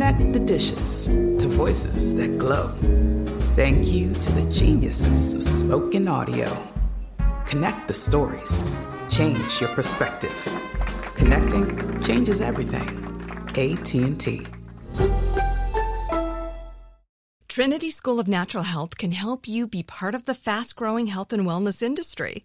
Connect the dishes to voices that glow. Thank you to the geniuses of spoken audio. Connect the stories. Change your perspective. Connecting changes everything. AT&T. Trinity School of Natural Health can help you be part of the fast-growing health and wellness industry.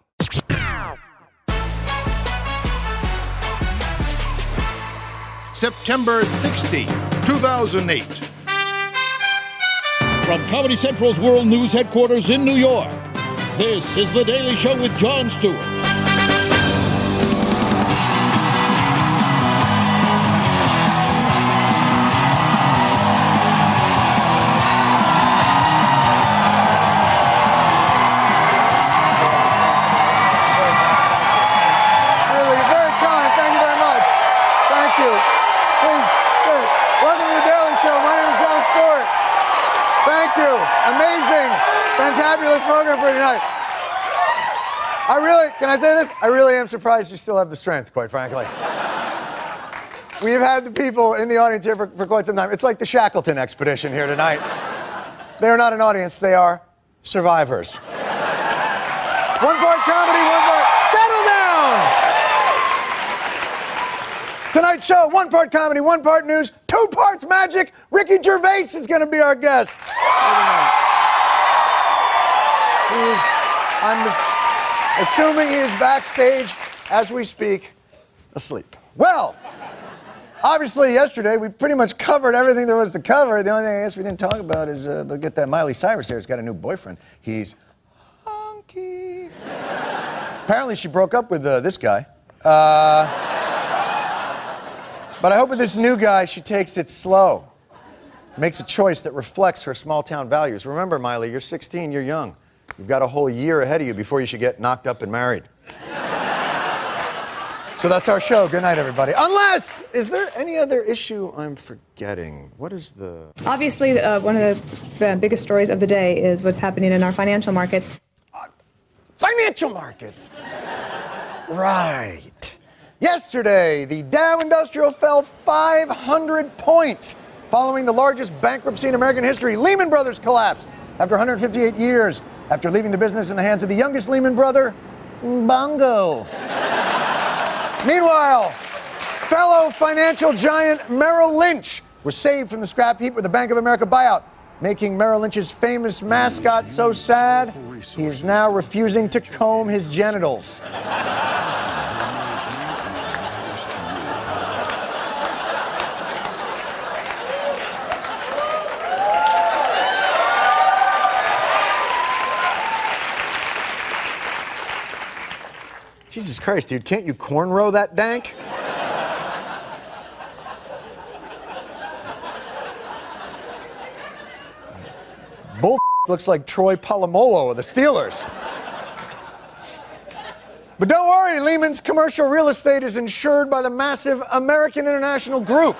September 16th, 2008. From Comedy Central's World News headquarters in New York, this is The Daily Show with Jon Stewart. I say this? I really am surprised you still have the strength, quite frankly. We've had the people in the audience here for, for quite some time. It's like the Shackleton expedition here tonight. They're not an audience, they are survivors. One part comedy, one part. Settle down! Tonight's show, one part comedy, one part news, two parts magic. Ricky Gervais is going to be our guest. He's, I'm assuming he is backstage as we speak, asleep. Well, obviously, yesterday we pretty much covered everything there was to cover. The only thing I guess we didn't talk about is uh, but get that Miley Cyrus here. He's got a new boyfriend. He's hunky. Apparently, she broke up with uh, this guy. Uh, but I hope with this new guy, she takes it slow. Makes a choice that reflects her small town values. Remember, Miley, you're 16, you're young. You've got a whole year ahead of you before you should get knocked up and married. so that's our show. Good night, everybody. Unless, is there any other issue I'm forgetting? What is the. Obviously, uh, one of the uh, biggest stories of the day is what's happening in our financial markets. Financial markets. right. Yesterday, the Dow Industrial fell 500 points following the largest bankruptcy in American history. Lehman Brothers collapsed after 158 years after leaving the business in the hands of the youngest Lehman brother, Bongo. Meanwhile, fellow financial giant Merrill Lynch was saved from the scrap heap with the Bank of America buyout, making Merrill Lynch's famous mascot so sad he is now refusing to comb his genitals. Jesus Christ, dude, can't you cornrow that dank? Bull looks like Troy Polamalu of the Steelers. But don't worry, Lehman's commercial real estate is insured by the massive American International Group,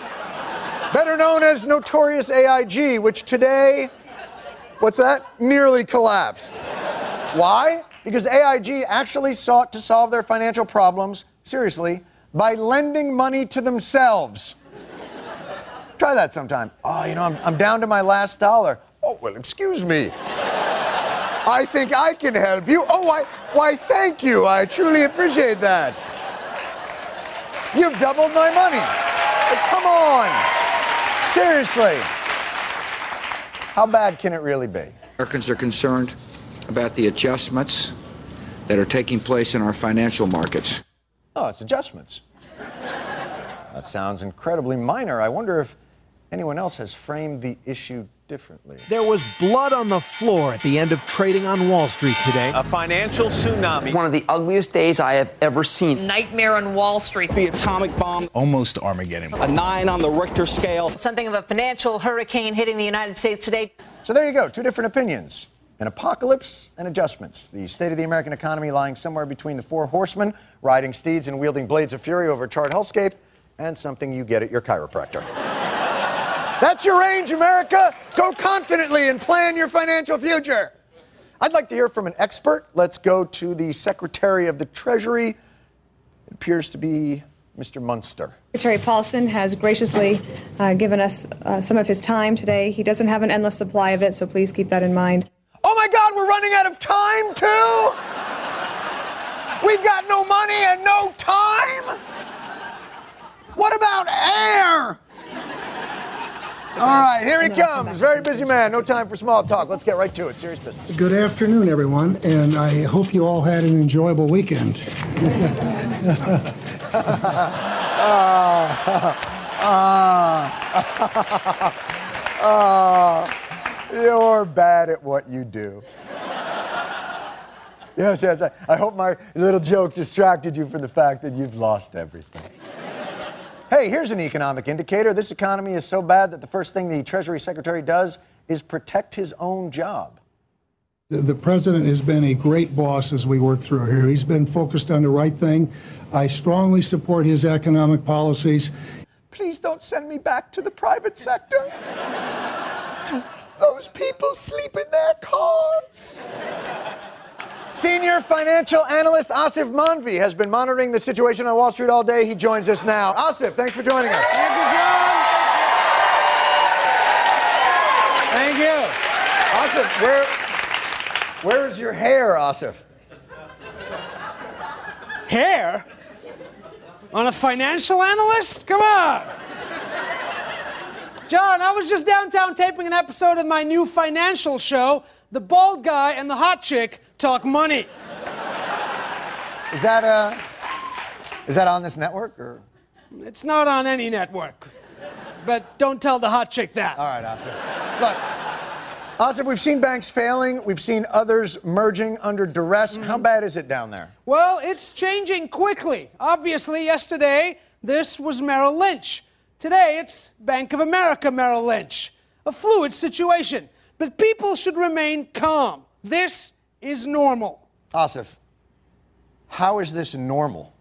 better known as Notorious AIG, which today, what's that? Nearly collapsed. Why? Because AIG actually sought to solve their financial problems, seriously, by lending money to themselves. Try that sometime. Oh, you know, I'm, I'm down to my last dollar. Oh, well, excuse me. I think I can help you. Oh, why, why, thank you. I truly appreciate that. You've doubled my money. Come on. Seriously. How bad can it really be? Americans are concerned about the adjustments that are taking place in our financial markets. Oh, it's adjustments. that sounds incredibly minor. I wonder if anyone else has framed the issue differently. There was blood on the floor at the end of trading on Wall Street today. A financial tsunami. One of the ugliest days I have ever seen. Nightmare on Wall Street. The atomic bomb. Almost Armageddon. A nine on the Richter scale. Something of a financial hurricane hitting the United States today. So there you go, two different opinions. An apocalypse and adjustments. The state of the American economy lying somewhere between the four horsemen, riding steeds and wielding blades of fury over a charred hellscape, and something you get at your chiropractor. That's your range, America. Go confidently and plan your financial future. I'd like to hear from an expert. Let's go to the Secretary of the Treasury. It appears to be Mr. Munster. Secretary Paulson has graciously uh, given us uh, some of his time today. He doesn't have an endless supply of it, so please keep that in mind. Oh my God, we're running out of time too? We've got no money and no time? What about air? All right, here he comes. Very busy man. No time for small talk. Let's get right to it. Serious business. Good afternoon, everyone, and I hope you all had an enjoyable weekend. Ah. Ah. Ah. You're bad at what you do. Yes, yes. I, I hope my little joke distracted you from the fact that you've lost everything. Hey, here's an economic indicator. This economy is so bad that the first thing the Treasury Secretary does is protect his own job. The, the president has been a great boss as we work through here. He's been focused on the right thing. I strongly support his economic policies. Please don't send me back to the private sector. Those people sleep in their cars. Senior financial analyst Aasif Mandvi has been monitoring the situation on Wall Street all day. He joins us now. Aasif, thanks for joining us. Thank you, Jon. Thank you. Aasif, where, where is your hair, Aasif? Hair? On a financial analyst? Come on. Jon, I was just downtown taping an episode of my new financial show, The Bald Guy and the Hot Chick Talk Money. Is that uh is that on this network or It's not on any network. But don't tell the hot chick that. All right, Aasif. Look, Aasif, we've seen banks failing. We've seen others merging under duress. Mm-hmm. How bad is it down there? Well, it's changing quickly. Obviously, yesterday, this was Merrill Lynch. Today, it's Bank of America Merrill Lynch. A fluid situation. But people should remain calm. This is normal. Aasif, how is this normal?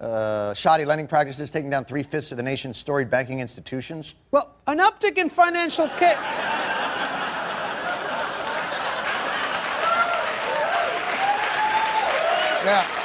Uh, shoddy lending practices taking down three fifths of the nation's storied banking institutions? Well, an uptick in financial care. Yeah.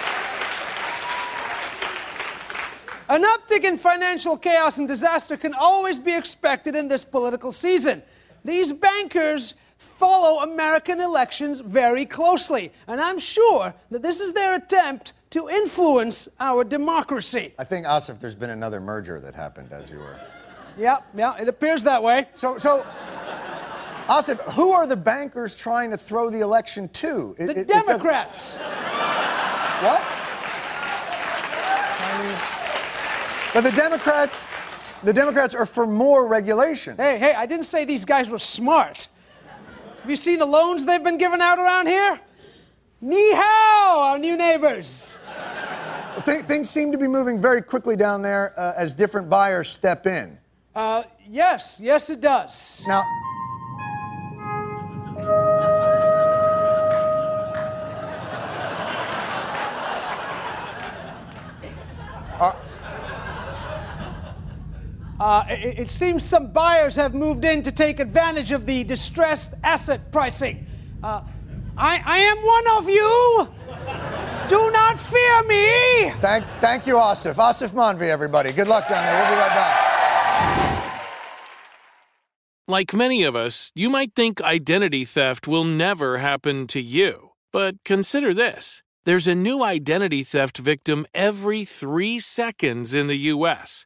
An uptick in financial chaos and disaster can always be expected in this political season. These bankers follow American elections very closely, and I'm sure that this is their attempt to influence our democracy. I think, Aasif, there's been another merger that happened as you were. Yeah, yeah, it appears that way. So, so, Aasif, who are the bankers trying to throw the election to? It, the it, Democrats. It what? But the Democrats, the Democrats are for more regulation. Hey, hey, I didn't say these guys were smart. Have you seen the loans they've been giving out around here? Ni hao, our new neighbors. Th- things seem to be moving very quickly down there uh, as different buyers step in. Uh, yes, yes, it does. Now, Uh, it, it, seems some buyers have moved in to take advantage of the distressed asset pricing. Uh, I, I am one of you. Do not fear me. Thank, thank you, Aasif. Aasif Mandvi, everybody. Good luck down there. We'll be right back. Like many of us, you might think identity theft will never happen to you. But consider this there's a new identity theft victim every three seconds in the U.S.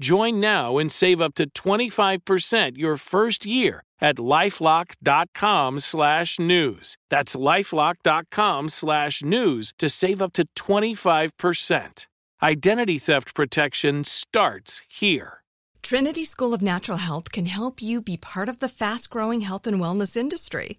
Join now and save up to 25% your first year at lifelock.com slash news. That's lifelock.com slash news to save up to 25%. Identity theft protection starts here. Trinity School of Natural Health can help you be part of the fast growing health and wellness industry.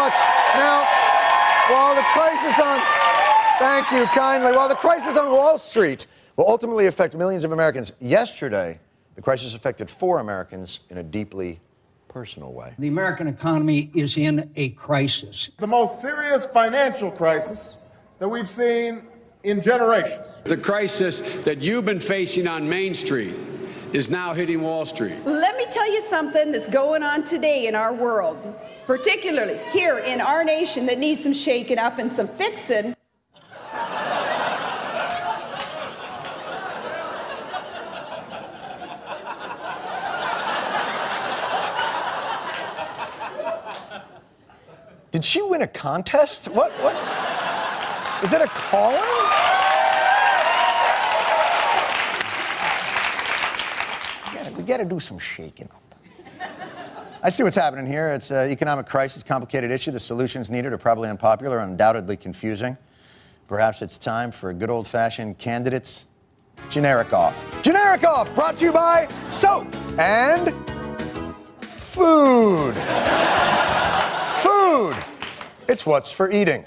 much. Now, while the crisis on, thank you kindly, while the crisis on Wall Street will ultimately affect millions of Americans, yesterday the crisis affected four Americans in a deeply personal way. The American economy is in a crisis. The most serious financial crisis that we've seen in generations. The crisis that you've been facing on Main Street is now hitting Wall Street. Let me tell you something that's going on today in our world, particularly here in our nation that needs some shaking up and some fixing. Did she win a contest? What? What? Is that a calling? We got to do some shaking. I see what's happening here. It's an economic crisis, complicated issue. The solutions needed are probably unpopular, undoubtedly confusing. Perhaps it's time for a good old fashioned candidates generic off. Generic off, brought to you by soap and food. food. It's what's for eating.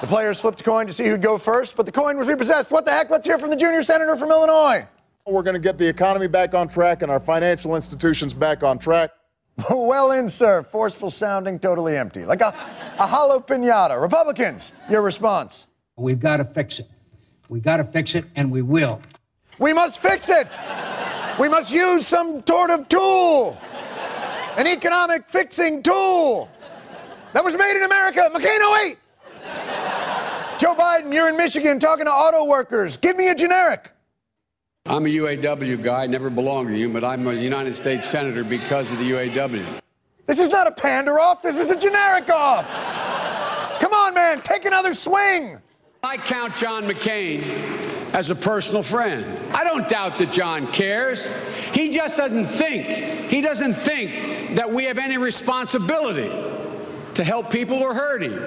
The players flipped a coin to see who'd go first, but the coin was repossessed. What the heck? Let's hear from the junior senator from Illinois. We're going to get the economy back on track and our financial institutions back on track. well in, sir. Forceful sounding, totally empty. Like a, a hollow pinata. Republicans, your response. We've got to fix it. We've got to fix it, and we will. We must fix it. We must use some sort of tool, an economic fixing tool that was made in America. McCain 08. Joe Biden, you're in Michigan talking to auto workers. Give me a generic. I'm a UAW guy, never belonged to you, but I'm a United States Senator because of the UAW. This is not a pander off, this is a generic off. Come on, man, take another swing. I count John McCain as a personal friend. I don't doubt that John cares. He just doesn't think, he doesn't think that we have any responsibility to help people who are hurting.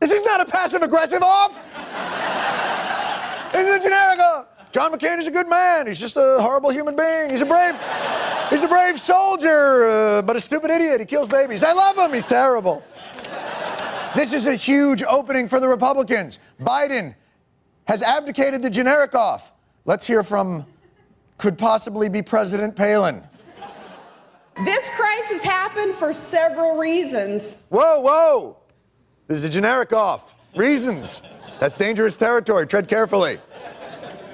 This is not a passive aggressive off. This is a generic off. John McCain is a good man. He's just a horrible human being. He's a brave, he's a brave soldier, uh, but a stupid idiot. He kills babies. I love him. He's terrible. This is a huge opening for the Republicans. Biden has abdicated the generic off. Let's hear from could possibly be President Palin. This crisis happened for several reasons. Whoa, whoa. This is a generic off. Reasons. That's dangerous territory. Tread carefully.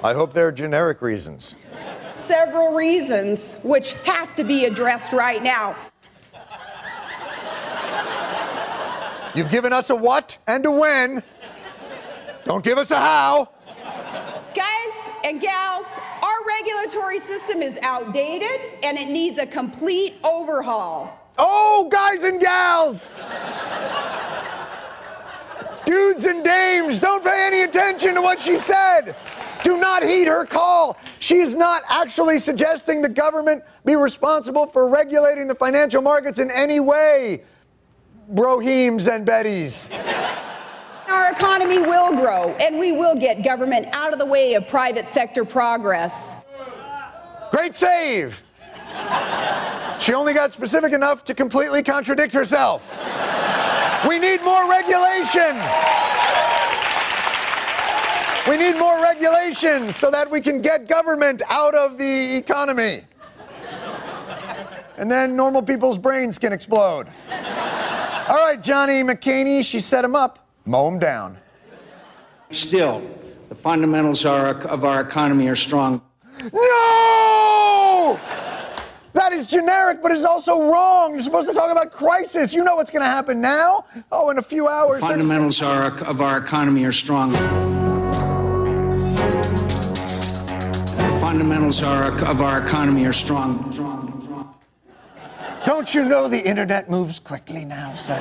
I hope there are generic reasons. Several reasons which have to be addressed right now. You've given us a what and a when. Don't give us a how. Guys and gals, our regulatory system is outdated and it needs a complete overhaul. Oh, guys and gals! Dudes and dames, don't pay any attention to what she said. Do not heed her call. She is not actually suggesting the government be responsible for regulating the financial markets in any way. Brohims and Bettys. Our economy will grow, and we will get government out of the way of private sector progress. Great save. She only got specific enough to completely contradict herself. We need more regulation. We need more regulations so that we can get government out of the economy. And then normal people's brains can explode. All right, Johnny McCain, she set him up. Mow him down. Still, the fundamentals are, of our economy are strong. No! That is generic, but it's also wrong. You're supposed to talk about crisis. You know what's going to happen now? Oh, in a few hours. The fundamentals are, of our economy are strong. Fundamentals of our economy are strong. Don't you know the internet moves quickly now, sir?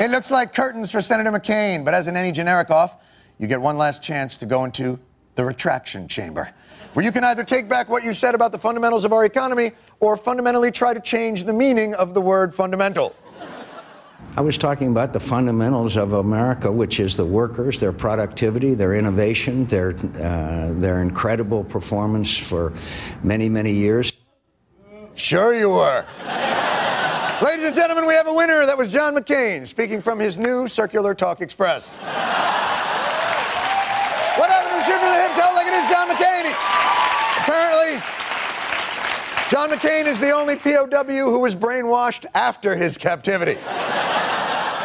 it looks like curtains for Senator McCain, but as in any generic off, you get one last chance to go into the retraction chamber, where you can either take back what you said about the fundamentals of our economy or fundamentally try to change the meaning of the word fundamental. I was talking about the fundamentals of America, which is the workers, their productivity, their innovation, their, uh, their incredible performance for many, many years. Sure, you were. Ladies and gentlemen, we have a winner. That was John McCain speaking from his new Circular Talk Express. what happened to the shoot for the hip? Tell like it is John McCain. Apparently, John McCain is the only POW who was brainwashed after his captivity.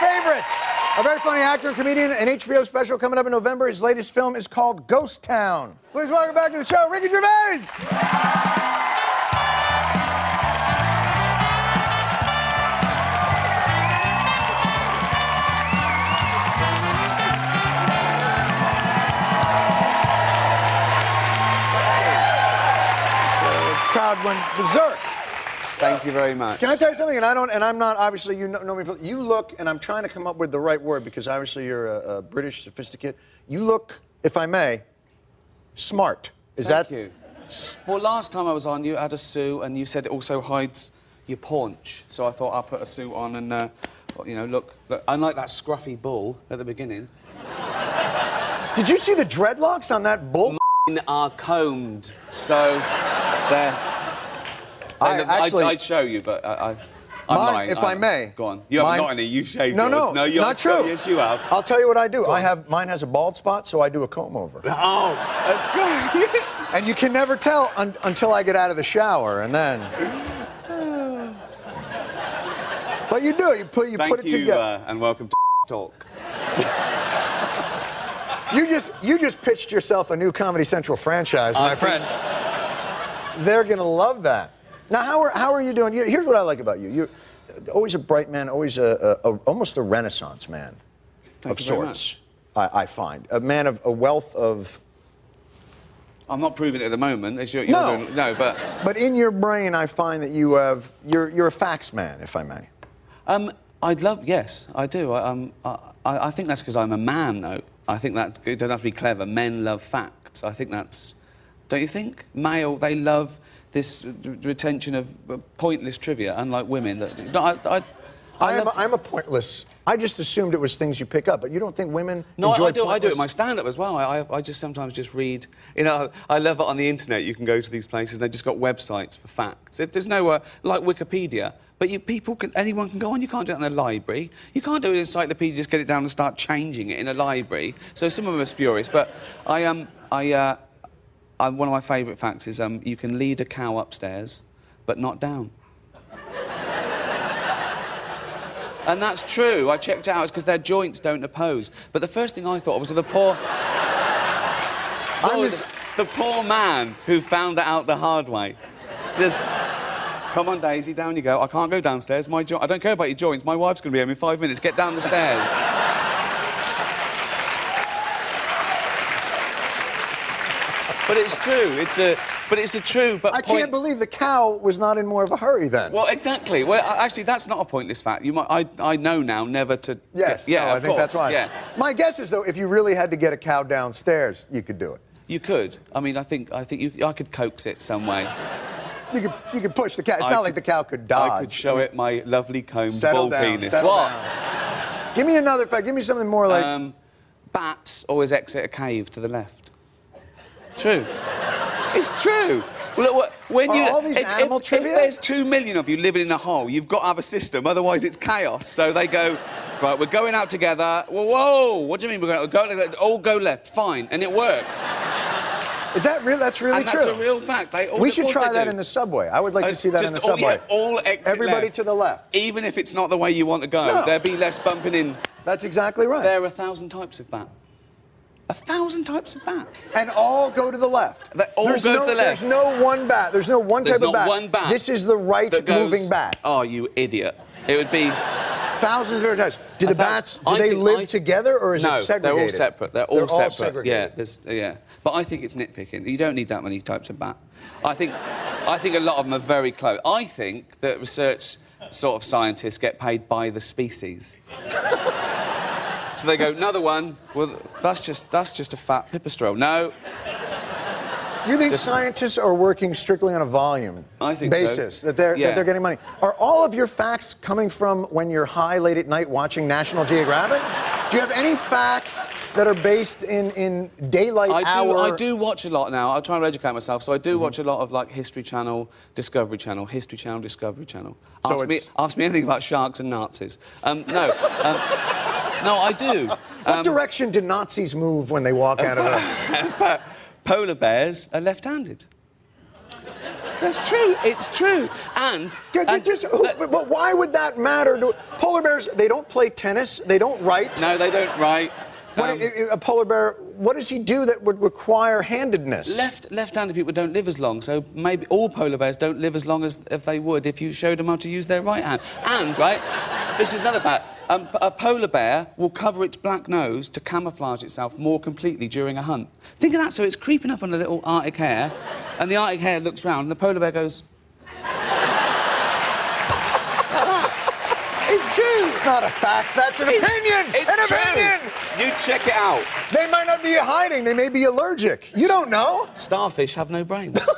favorites. A very funny actor and comedian, an HBO special coming up in November. His latest film is called Ghost Town. Please welcome back to the show, Ricky Gervais. crowd went berserk. Thank you very much. Can I tell you something? And I don't, and I'm not obviously you know, know me. For, you look, and I'm trying to come up with the right word because obviously you're a, a British sophisticate. You look, if I may, smart. Is Thank that? you. Well, last time I was on, you had a suit, and you said it also hides your paunch. So I thought I'll put a suit on and, uh, you know, look, look. Unlike that scruffy bull at the beginning. Did you see the dreadlocks on that bull? Mine are combed, so they're. I actually- I'd, I'd show you, but I, I, Mine, if I- I may. Go on. You haven't got any—you've shaved No, yours. no, no, you're not true. Yes, you have. I'll tell you what I do. Go I have mine has a bald spot, so I do a comb over. Oh, that's great. And you can never tell un- until I get out of the shower, and then. But you do. You put you Thank put it you, together. uh, and welcome to Talk. You just you just pitched yourself a new Comedy Central franchise, I my think- friend. They're gonna love that. Now, how are how are you doing? Here's what I like about you. You're always a bright man, always a, a, a almost a Renaissance man Thank of sorts. I, I find a man of a wealth of. I'm not proving it at the moment. It's your, you're No. doing- no, but But in your brain, I find that you have you're you're a facts man, if I may. Um, I'd love, yes, I do. I, um, I, I I think that's because I'm a man, though. I think that it doesn't have to be clever. Men love facts. I think that's, don't you think? Male, they love this retention of uh, pointless trivia, unlike women. That, no, I, I, I, am a, I'm a pointless. I just assumed it was things you pick up, but you don't think women No, enjoy I do. I do it in my stand-up as well. I, I, I just sometimes just read. You know, I love it on the internet. You can go to these places. They've just got websites for facts. It, there's no uh, like Wikipedia, but you people can anyone can go on. You can't do it in a library. You can't do it in an encyclopedia. Just get it down and start changing it in a library. So some of them are spurious. But I um I uh, I, one of my favourite facts is um you can lead a cow upstairs, but not down. And that's true. I checked it out. It's because their joints don't oppose. But the first thing I thought was of the poor. Oh, the, the poor man who found that out the hard way. Just. Come on, Daisy, down you go. I can't go downstairs. My jo- I don't care about your joints. My wife's going to be home in five minutes. Get down the stairs. But it's true. It's a. But it's a true. But I point- can't believe the cow was not in more of a hurry then. Well, exactly. Well, actually, that's not a pointless fact. You might. I. I know now never to. Yes, Yeah. no, I think that's right. Yeah. My guess is though, if you really had to get a cow downstairs, you could do it. You could. I mean, I think. I think you, I could coax it some way. You could you could push the cow. It's I not could- like the cow could dodge. I could show it my lovely combed Settle bull down, penis. settle what? down. Give me another fact. Give me something more like. Um, bats always exit a cave to the left. True. it's true. Well, look, when Are you all these if, animal if, trivia? if there's two million of you living in a hole, you've got to have a system. Otherwise, it's chaos. So they go, right, we're going out together. Whoa, whoa what do you mean we're going? Go, all go left. Fine, and it works. Is that real? That's really and true. that's a real fact. They, all, we should try that do. in the subway. I would like Uh, to see that just in the all, subway. yeah, all exit Everybody left. to the left. Even if it's not the way you want to go, No. there'd be less bumping in. That's exactly right. There are a thousand types of bat. A thousand types of bat. And all go to the left. They all there's go no, to the left. There's no one bat. There's no one There's type of not bat. one bat This is the right that goes, moving bat. Oh, you idiot! It would be. Thousands of different types. Do the bats? Do I they live I- together, or is no, it segregated? they're all separate. They're all They're all separate. segregated. Yeah, there's, yeah. But I think it's nitpicking. You don't need that many types of bat. I think, I think a lot of them are very close. I think that research sort of scientists get paid by the species. So they go, another one. Well, that's just that's just a fat pipistrelle. No, You think Just- scientists are working strictly on a volume I think so. basis that they're Yeah. that they're getting money? Are all of your facts coming from when you're high late at night watching National Geographic? Do you have any facts that are based in in daylight I do. hour? Mm-hmm. I do watch a lot now. I'm trying to educate myself, so I do watch a lot of like History Channel, Discovery Channel, History Channel, Discovery Channel. So Ask me, ask me anything about sharks and Nazis. Um, no, um, no, I do. What Um, direction do Nazis move when they walk out of a? Polar bears are left-handed. That's true. It's true. And, and- just, who- but, but why would that matter? To, polar bears, they don't play tennis. They don't write. no, they don't write. What, Um, a polar bear, what does he do that would require handedness? Left left-handed people don't live as long, so maybe all polar bears don't live as long as if they would if you showed them how to use their right hand. And right, this is another fact. Um, a polar bear will cover its black nose to camouflage itself more completely during a hunt. Think of that. So it's creeping up on a little Arctic hare, and the Arctic hare looks round, and the polar bear goes. It's true. It's not a fact. That's an It's- opinion. it's an true. opinion. You check it out. They might not be hiding. They may be allergic. You don't know. Starfish have no brains.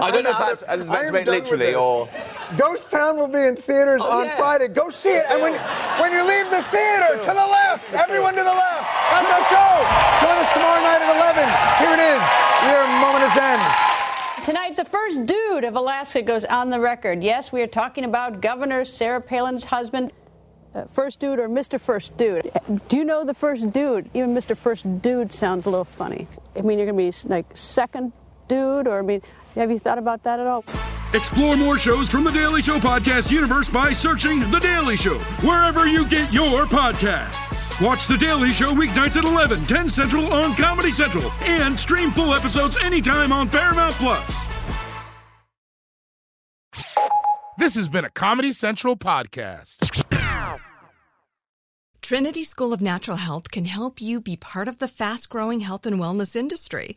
I don't know if that's, out of- I that's meant literally or. Ghost Town will be in theaters Oh, on yeah. Friday. Go see it. And when, when you leave the theater, to the left. Everyone to the left. That's our show. Join us tomorrow night at 11. Here it is. Your moment is end. Tonight, the first dude of Alaska goes on the record. Yes, we are talking about Governor Sarah Palin's husband. Uh, first dude or Mr. First Dude? Do you know the first dude? Even Mr. First Dude sounds a little funny. I mean, you're going to be like second dude, or I mean, have you thought about that at all? Explore more shows from the Daily Show podcast universe by searching The Daily Show wherever you get your podcasts. Watch The Daily Show weeknights at 11, 10 Central on Comedy Central, and stream full episodes anytime on Paramount Plus. This has been a Comedy Central podcast. Trinity School of Natural Health can help you be part of the fast growing health and wellness industry.